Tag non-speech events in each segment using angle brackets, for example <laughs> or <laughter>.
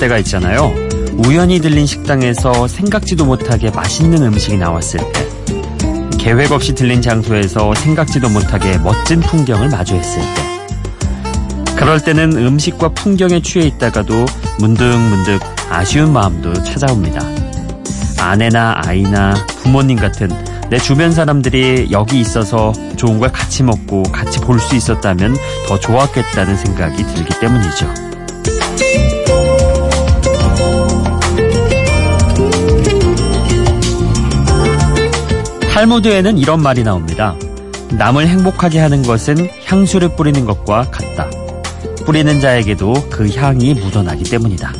때가 있잖아요. 우연히 들린 식당에서 생각지도 못하게 맛있는 음식이 나왔을 때, 계획 없이 들린 장소에서 생각지도 못하게 멋진 풍경을 마주했을 때, 그럴 때는 음식과 풍경에 취해 있다가도 문득문득 아쉬운 마음도 찾아옵니다. 아내나 아이나 부모님 같은 내 주변 사람들이 여기 있어서 좋은 걸 같이 먹고 같이 볼 수 있었다면 더 좋았겠다는 생각이 들기 때문이죠. 탈무드에는 이런 말이 나옵니다. 남을 행복하게 하는 것은 향수를 뿌리는 것과 같다. 뿌리는 자에게도 그 향이 묻어나기 때문이다.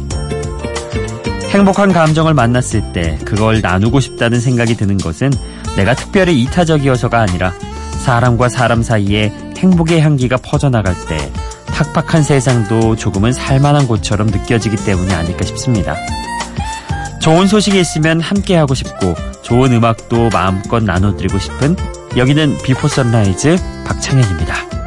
행복한 감정을 만났을 때 그걸 나누고 싶다는 생각이 드는 것은 내가 특별히 이타적이어서가 아니라 사람과 사람 사이에 행복의 향기가 퍼져나갈 때 팍팍한 세상도 조금은 살만한 곳처럼 느껴지기 때문이 아닐까 싶습니다. 좋은 소식이 있으면 함께하고 싶고 좋은 음악도 마음껏 나눠드리고 싶은 여기는 비포 선라이즈 박창현입니다.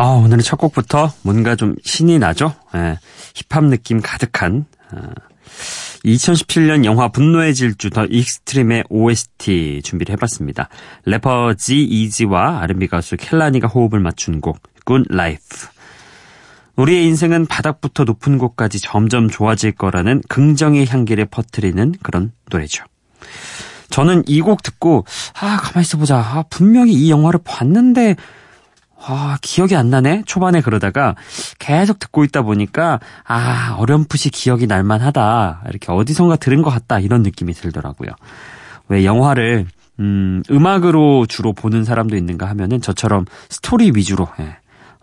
아, 오늘은 첫 곡부터 뭔가 좀 신이 나죠? 예, 힙합 느낌 가득한 아, 2017년 영화 분노의 질주 더 익스트림의 OST 준비를 해봤습니다. 래퍼 지 이지와 R&B 가수 켈라니가 호흡을 맞춘 곡 Good Life. 우리의 인생은 바닥부터 높은 곳까지 점점 좋아질 거라는 긍정의 향기를 퍼뜨리는 그런 노래죠. 저는 이 곡 듣고 아 가만히 있어보자. 아, 분명히 이 영화를 봤는데 아, 기억이 안 나네? 초반에 그러다가 계속 듣고 있다 보니까, 아, 어렴풋이 기억이 날만 하다. 이렇게 어디선가 들은 것 같다. 이런 느낌이 들더라고요. 왜 영화를, 음, 음악으로 주로 보는 사람도 있는가 하면은 저처럼 스토리 위주로, 예.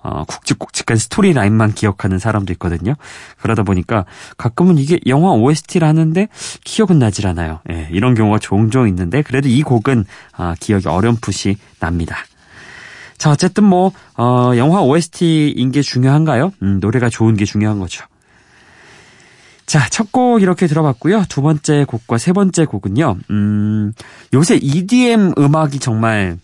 어, 굵직굵직한 스토리 라인만 기억하는 사람도 있거든요. 그러다 보니까 가끔은 이게 영화 OST라는데 기억은 나질 않아요. 예, 이런 경우가 종종 있는데 그래도 이 곡은 아, 기억이 어렴풋이 납니다. 자, 어쨌든 뭐, 어, 영화 OST인 게 중요한가요? 음, 노래가 좋은 게 중요한 거죠. 자, 첫 곡 이렇게 들어봤고요. 두 번째 곡과 세 번째 곡은요. 음, 요새 EDM 음악이 정말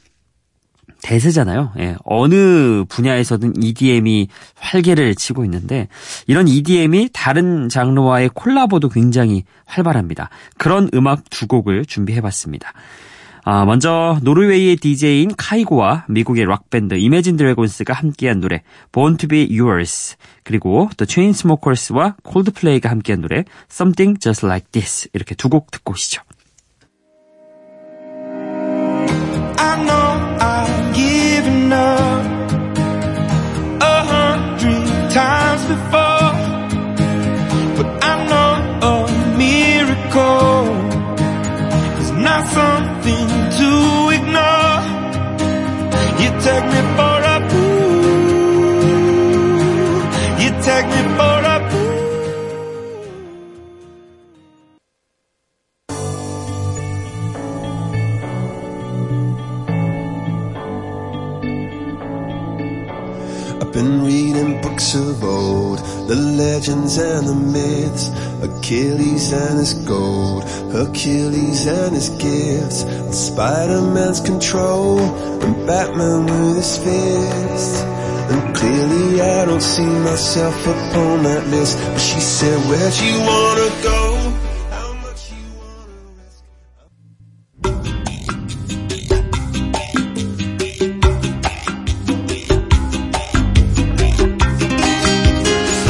대세잖아요. 예, 어느 분야에서든 EDM이 활개를 치고 있는데 이런 EDM이 다른 장르와의 콜라보도 굉장히 활발합니다. 그런 음악 두 곡을 준비해봤습니다. 아, 먼저 노르웨이의 DJ인 카이고와 미국의 락밴드 이매진 드래곤스가 함께한 노래 Born to be Yours 그리고 The Chainsmokers와 콜드플레이가 함께한 노래 Something Just Like This 이렇게 두 곡 듣고 오시죠. Times before take me for a fool. You take me for a fool. I've been reading books of old, the legends and the myths, Achilles and his gold, Achilles and his gifts, Spider-Man's control. and Batman with his fist. And clearly I don't see myself upon that list. But she said, where'd you wanna go?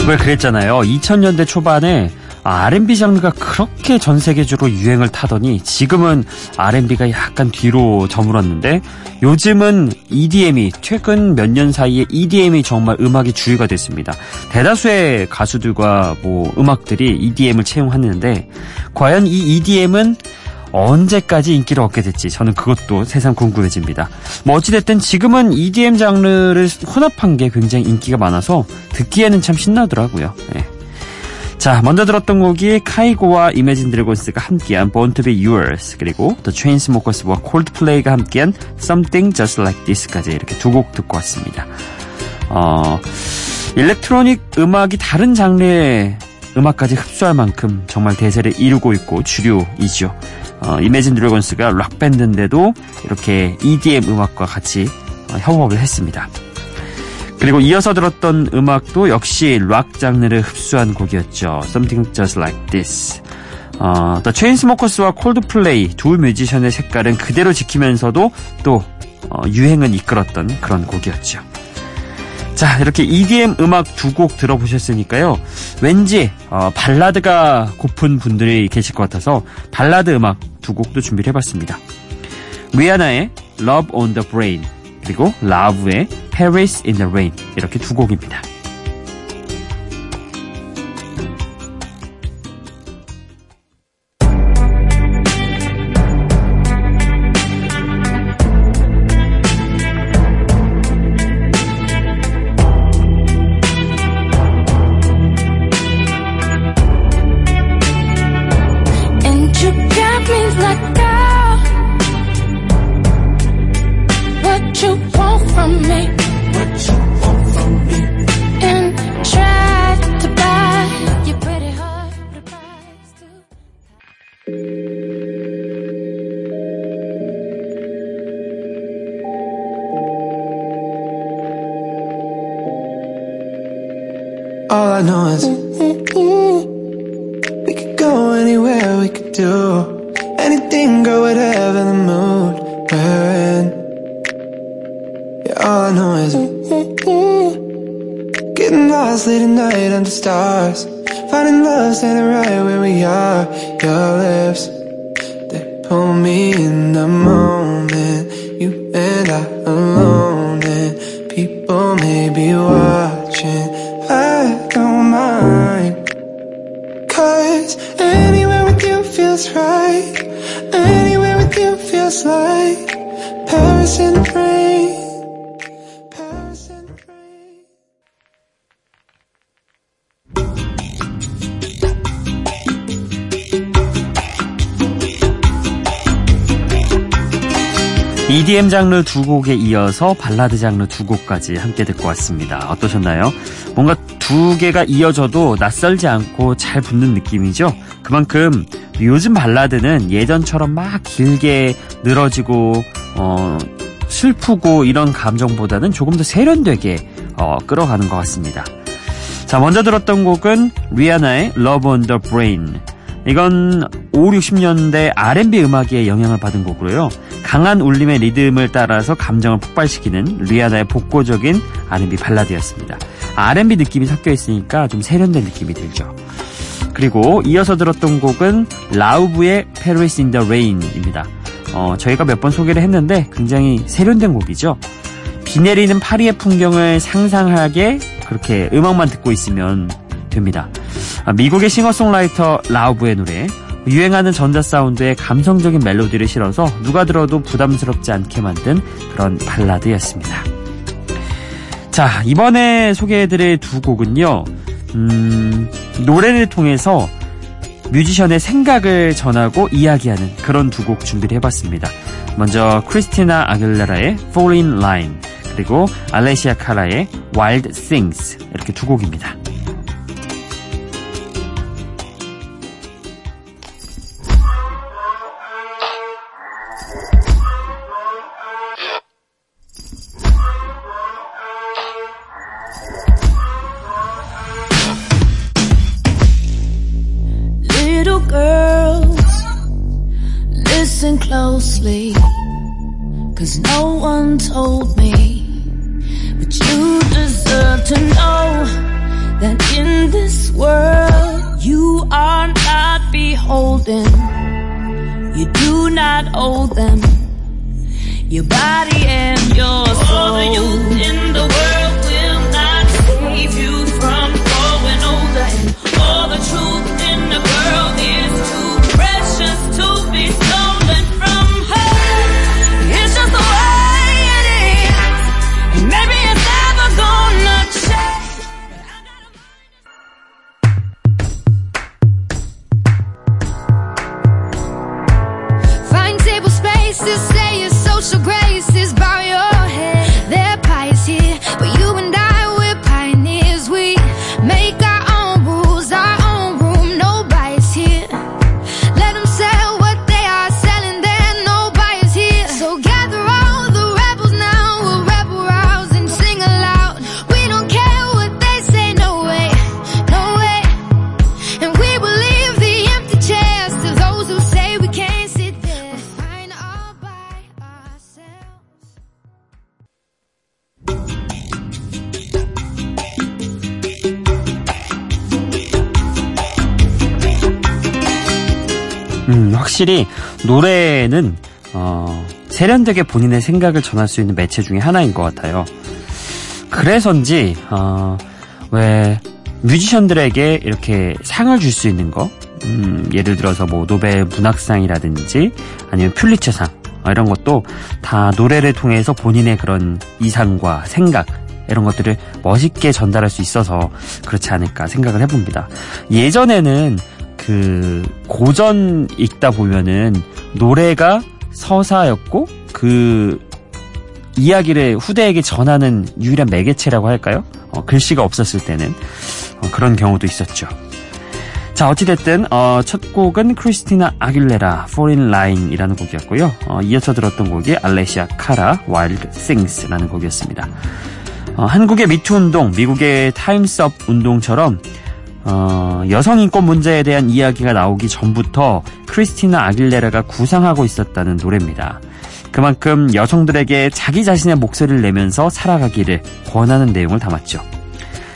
왜 그랬잖아요. 2000년대 초반에 아, R&B 장르가 그렇게 전 세계적으로 유행을 타더니 지금은 R&B가 약간 뒤로 저물었는데 요즘은 EDM이 최근 몇 년 사이에 EDM이 정말 음악의 주류가 됐습니다. 대다수의 가수들과 뭐 음악들이 EDM을 채용하는데 과연 이 EDM은 언제까지 인기를 얻게 될지 저는 그것도 세상 궁금해집니다. 뭐 어찌됐든 지금은 EDM 장르를 혼합한 게 굉장히 인기가 많아서 듣기에는 참 신나더라고요. 네. 자, 먼저 들었던 곡이 카이고와 이매진 드래곤스가 함께한 Born to be Yours 그리고 The Chainsmokers와 Coldplay가 함께한 Something Just Like This까지 이렇게 두 곡 듣고 왔습니다. 어, 일렉트로닉 음악이 다른 장르의 음악까지 흡수할 만큼 정말 대세를 이루고 있고 주류이죠. 어, 이매진 드래곤스가 락 밴드인데도 이렇게 EDM 음악과 같이 어, 협업을 했습니다. 그리고 이어서 들었던 음악도 역시 락 장르를 흡수한 곡이었죠. Something Just Like This. 어, The Chainsmokers와 콜드플레이 두 뮤지션의 색깔은 그대로 지키면서도 또 어, 유행은 이끌었던 그런 곡이었죠. 자, 이렇게 EDM 음악 두 곡 들어보셨으니까요. 왠지 어, 발라드가 고픈 분들이 계실 것 같아서 발라드 음악 두 곡도 준비를 해봤습니다. 리아나의 Love on the Brain 그리고 라브의 Paris in the Rain 이렇게 두 곡입니다. All I know is we could go anywhere, we could do anything, girl, whatever the mood we're in. Yeah, all I know is getting lost late at night under stars, finding love standing right where we are. Your lips Anywhere with you feels right. Anywhere with you feels like Paris in the rain EDM 장르 두 곡에 이어서 발라드 장르 두 곡까지 함께 듣고 왔습니다. 어떠셨나요? 뭔가 두 개가 이어져도 낯설지 않고 잘 붙는 느낌이죠? 그만큼 요즘 발라드는 예전처럼 막 길게 늘어지고, 어, 슬프고 이런 감정보다는 조금 더 세련되게 어, 끌어가는 것 같습니다. 자, 먼저 들었던 곡은 리아나의 Love on the Brain. 이건 5, 60년대 R&B 음악에 영향을 받은 곡으로요. 강한 울림의 리듬을 따라서 감정을 폭발시키는 리아나의 복고적인 R&B 발라드였습니다. R&B 느낌이 섞여 있으니까 좀 세련된 느낌이 들죠. 그리고 이어서 들었던 곡은 라우브의 Paris in the Rain입니다. 어, 저희가 몇 번 소개를 했는데 굉장히 세련된 곡이죠. 비 내리는 파리의 풍경을 상상하게 그렇게 음악만 듣고 있으면 됩니다. 아, 미국의 싱어송라이터 라우브의 노래 유행하는 전자 사운드에 감성적인 멜로디를 실어서 누가 들어도 부담스럽지 않게 만든 그런 발라드였습니다. 자, 이번에 소개해드릴 두 곡은요, 음, 노래를 통해서 뮤지션의 생각을 전하고 이야기하는 그런 두 곡 준비를 해봤습니다. 먼저 크리스티나 아길레라의 Fall in Line 그리고 알레시아 카라의 Wild Things 이렇게 두 곡입니다. Cause no one told me. But you deserve to know that in this world you are not beholden. You do not owe them your body and your soul. All the youth in the world faces say your social graces bow 음, 확실히 노래는 어, 세련되게 본인의 생각을 전할 수 있는 매체 중에 하나인 것 같아요. 그래서인지 어, 왜 뮤지션들에게 이렇게 상을 줄 수 있는 거, 음, 예를 들어서 뭐 노벨 문학상이라든지 아니면 퓰리처상 어, 이런 것도 다 노래를 통해서 본인의 그런 이상과 생각 이런 것들을 멋있게 전달할 수 있어서 그렇지 않을까 생각을 해봅니다. 예전에는 그 고전 읽다 보면은 노래가 서사였고 그 이야기를 후대에게 전하는 유일한 매개체라고 할까요? 어, 글씨가 없었을 때는 어, 그런 경우도 있었죠. 자 어찌됐든 어, 첫 곡은 크리스티나 아길레라 Foreign Line이라는 곡이었고요. 어, 이어서 들었던 곡이 알레시아 카라 Wild Things라는 곡이었습니다. 어, 한국의 미투 운동, 미국의 타임스업 운동처럼 어, 여성 인권 문제에 대한 이야기가 나오기 전부터 크리스티나 아길레라가 구상하고 있었다는 노래입니다. 그만큼 여성들에게 자기 자신의 목소리를 내면서 살아가기를 권하는 내용을 담았죠.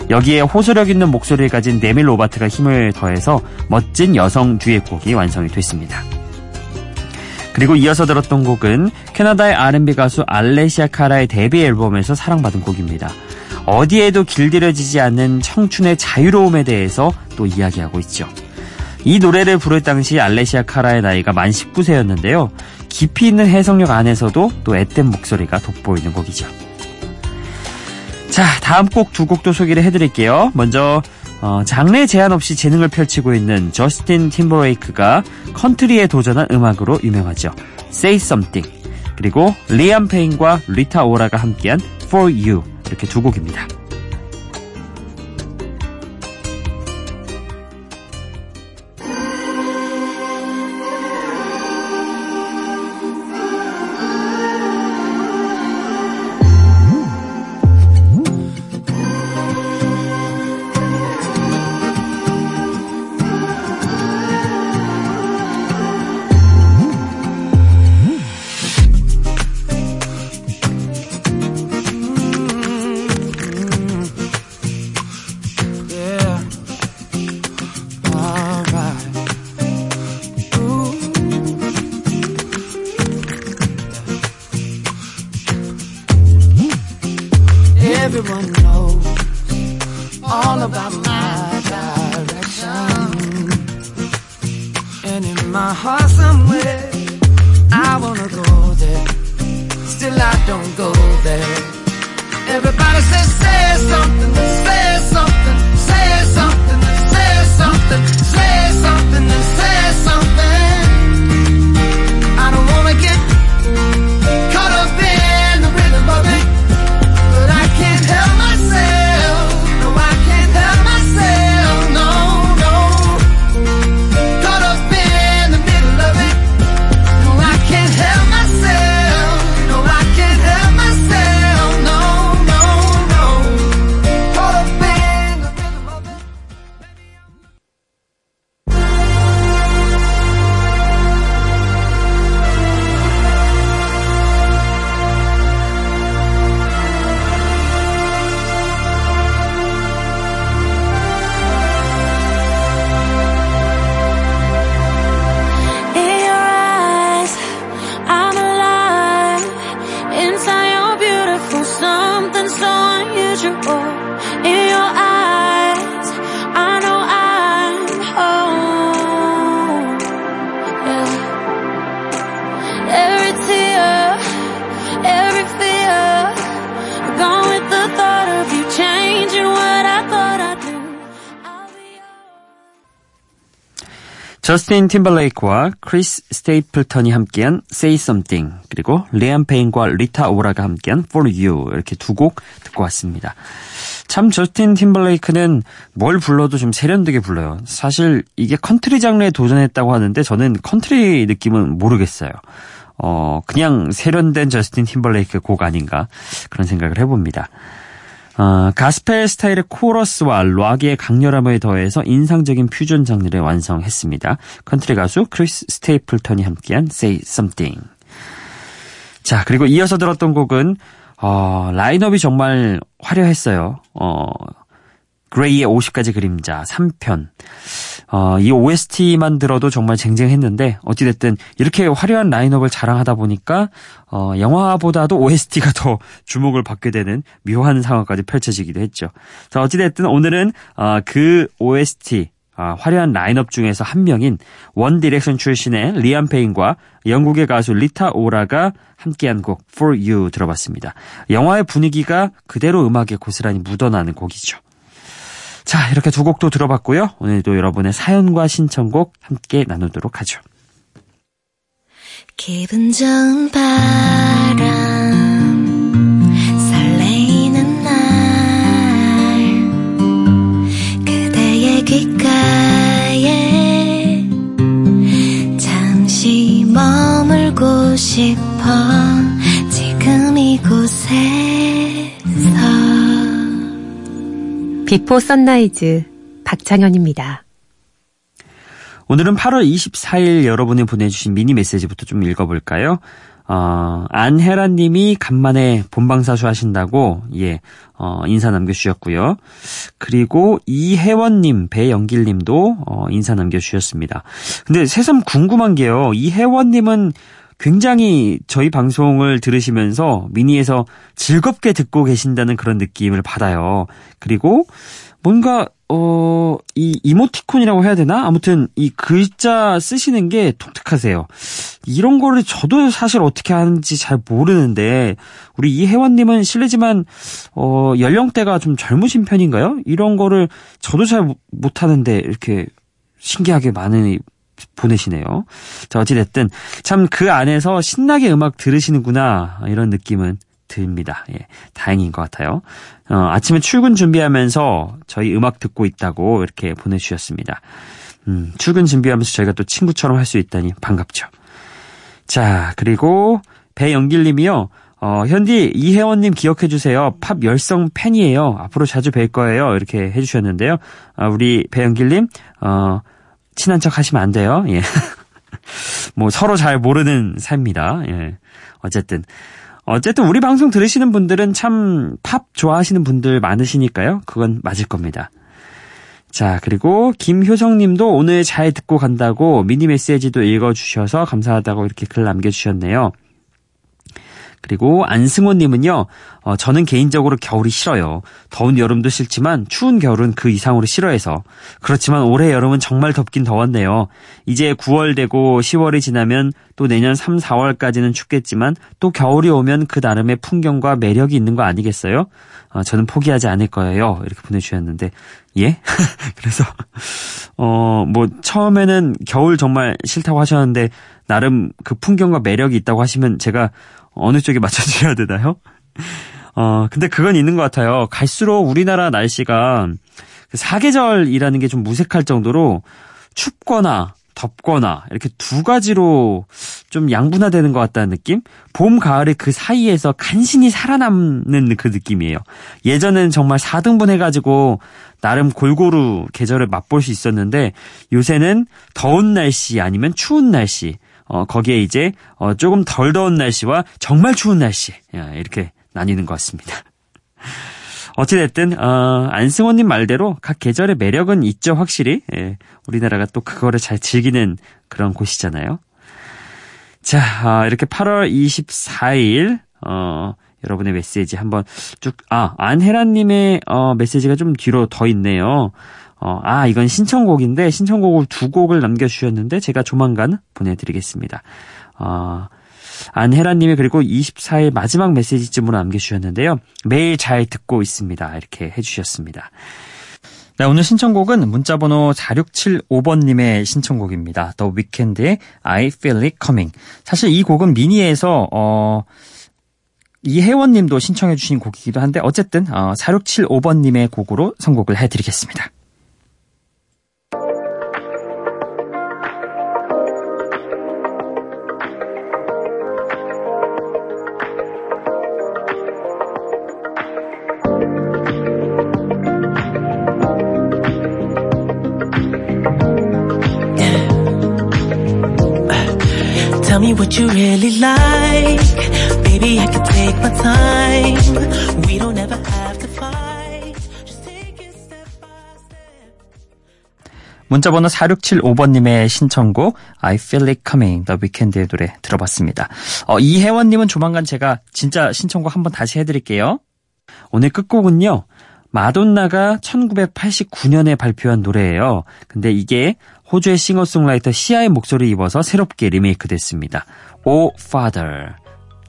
여기에 호소력 있는 목소리를 가진 데미 로바토가 힘을 더해서 멋진 여성 듀엣곡이 완성이 됐습니다. 그리고 이어서 들었던 곡은 캐나다의 R&B 가수 알레시아 카라의 데뷔 앨범에서 사랑받은 곡입니다. 어디에도 길들여지지 않는 청춘의 자유로움에 대해서 또 이야기하고 있죠. 이 노래를 부를 당시 알레시아 카라의 나이가 만 19세였는데요. 깊이 있는 해석력 안에서도 또 앳된 목소리가 돋보이는 곡이죠. 자, 다음 곡 두 곡도 소개를 해드릴게요. 먼저 어, 장르 제한 없이 재능을 펼치고 있는 저스틴 팀버레이크가 컨트리에 도전한 음악으로 유명하죠. Say Something 그리고 리암 페인과 리타 오라가 함께한 For You 이렇게 두 곡입니다. Somewhere, I wanna go there. Still I don't go there. Everybody says, say something, say something, say something, say something, say something, say something. 저스틴 팀벌레이크와 크리스 스테이플턴이 함께한 Say Something 그리고 리암 페인과 리타 오라가 함께한 For You 이렇게 두 곡 듣고 왔습니다. 참 저스틴 팀벌레이크는 뭘 불러도 좀 세련되게 불러요. 사실 이게 컨트리 장르에 도전했다고 하는데 저는 컨트리 느낌은 모르겠어요. 어 그냥 세련된 저스틴 팀벌레이크 곡 아닌가 그런 생각을 해봅니다. 어, 가스펠 스타일의 코러스와 락의 강렬함을 더해서 인상적인 퓨전 장르를 완성했습니다. 컨트리 가수 크리스 스테이플턴이 함께한 Say Something. 자, 그리고 이어서 들었던 곡은 어, 라인업이 정말 화려했어요. 어, 그레이의 50가지 그림자 3편. 어, 이 OST만 들어도 정말 쟁쟁했는데 어찌됐든 이렇게 화려한 라인업을 자랑하다 보니까 어, 영화보다도 OST가 더 주목을 받게 되는 묘한 상황까지 펼쳐지기도 했죠. 자, 어찌됐든 오늘은 어, 그 OST 아, 화려한 라인업 중에서 한 명인 원 디렉션 출신의 리암 페인과 영국의 가수 리타 오라가 함께한 곡 For You 들어봤습니다. 영화의 분위기가 그대로 음악에 고스란히 묻어나는 곡이죠. 자, 이렇게 두 곡도 들어봤고요. 오늘도 여러분의 사연과 신청곡 함께 나누도록 하죠. 기분 좋은 바람 비포 선라이즈 박창현입니다. 오늘은 8월 24일 여러분이 보내주신 미니 메시지부터 좀 읽어볼까요? 어, 안혜란 님이 간만에 본방사수 하신다고, 예, 어, 인사 남겨주셨고요. 그리고 이혜원 님, 배영길 님도, 어, 인사 남겨주셨습니다. 근데 새삼 궁금한 게요. 이혜원 님은 굉장히 저희 방송을 들으시면서 미니에서 즐겁게 듣고 계신다는 그런 느낌을 받아요. 그리고 뭔가 어, 이 이모티콘이라고 해야 되나? 아무튼 이 글자 쓰시는 게 독특하세요. 이런 거를 저도 사실 어떻게 하는지 잘 모르는데 우리 이혜원님은 실례지만 어, 연령대가 좀 젊으신 편인가요? 이런 거를 저도 잘 못하는데 이렇게 신기하게 많은 보내시네요. 자, 어찌됐든 참 그 안에서 신나게 음악 들으시는구나 이런 느낌은 듭니다. 예, 다행인 것 같아요. 어, 아침에 출근 준비하면서 저희 음악 듣고 있다고 이렇게 보내주셨습니다. 음, 출근 준비하면서 저희가 또 친구처럼 할 수 있다니 반갑죠. 자, 그리고 배영길 님이요. 어, 현디 이혜원님 기억해 주세요. 팝 열성 팬이에요. 앞으로 자주 뵐 거예요. 이렇게 해주셨는데요. 아, 우리 배영길님, 어, 친한 척 하시면 안 돼요. 예. <laughs> 뭐 서로 잘 모르는 사입니다. 예. 어쨌든 어쨌든 우리 방송 들으시는 분들은 참 팝 좋아하시는 분들 많으시니까요. 그건 맞을 겁니다. 자, 그리고 김효정 님도 오늘 잘 듣고 간다고 미니 메시지도 읽어주셔서 감사하다고 이렇게 글 남겨주셨네요. 그리고 안승호님은요, 어, 저는 개인적으로 겨울이 싫어요. 더운 여름도 싫지만 추운 겨울은 그 이상으로 싫어해서. 그렇지만 올해 여름은 정말 덥긴 더웠네요. 이제 9월 되고 10월이 지나면 또 내년 3, 4월까지는 춥겠지만 또 겨울이 오면 그 나름의 풍경과 매력이 있는 거 아니겠어요? 어, 저는 포기하지 않을 거예요. 이렇게 보내주셨는데, 예? <laughs> 그래서, 어, 뭐, 처음에는 겨울 정말 싫다고 하셨는데, 나름 그 풍경과 매력이 있다고 하시면 제가 어느 쪽에 맞춰드려야 되나요? 어, 근데 그건 있는 것 같아요. 갈수록 우리나라 날씨가 그 사계절이라는 게 좀 무색할 정도로 춥거나 덥거나 이렇게 두 가지로 좀 양분화되는 것 같다는 느낌? 봄, 가을의 그 사이에서 간신히 살아남는 그 느낌이에요. 예전엔 정말 4등분 해가지고 나름 골고루 계절을 맛볼 수 있었는데 요새는 더운 날씨 아니면 추운 날씨 어, 거기에 이제 어, 조금 덜 더운 날씨와 정말 추운 날씨 이렇게 나뉘는 것 같습니다. <laughs> 어찌됐든 어, 안승원님 말대로 각 계절의 매력은 있죠 확실히 예, 우리나라가 또 그거를 잘 즐기는 그런 곳이잖아요. 자 어, 이렇게 8월 24일 어, 여러분의 메시지 한번 쭉아 안혜란님의 어, 메시지가 좀 뒤로 더 있네요. 어, 아, 이건 신청곡인데, 신청곡을 두 곡을 남겨주셨는데, 제가 조만간 보내드리겠습니다. 어, 안혜란님이 그리고 24일 마지막 메시지쯤으로 남겨주셨는데요. 매일 잘 듣고 있습니다. 이렇게 해주셨습니다. 네, 오늘 신청곡은 문자번호 4675번님의 신청곡입니다. The Weeknd의 I Feel It Coming. 사실 이 곡은 미니에서 어, 이혜원님도 신청해주신 곡이기도 한데 어쨌든 어, 4675번님의 곡으로 선곡을 해드리겠습니다. Tell me what you really like. Baby, I can take my time. We don't ever have to fight. Just take it step by step. 문자번호 4675번님의 신청곡 I Feel It Coming The Weeknd의 노래 들어봤습니다. 어, 이혜원님은 조만간 제가 진짜 신청곡 한번 다시 해드릴게요. 오늘 끝곡은요. 마돈나가 1989년에 발표한 노래예요. 근데 이게 호주의 싱어송라이터 시아의 목소리를 입어서 새롭게 리메이크 됐습니다. O Father.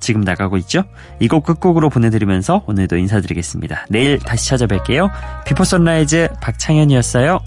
지금 나가고 있죠? 이 곡 끝곡으로 보내드리면서 오늘도 인사드리겠습니다. 내일 다시 찾아뵐게요. 비포 선라이즈 박창현이었어요.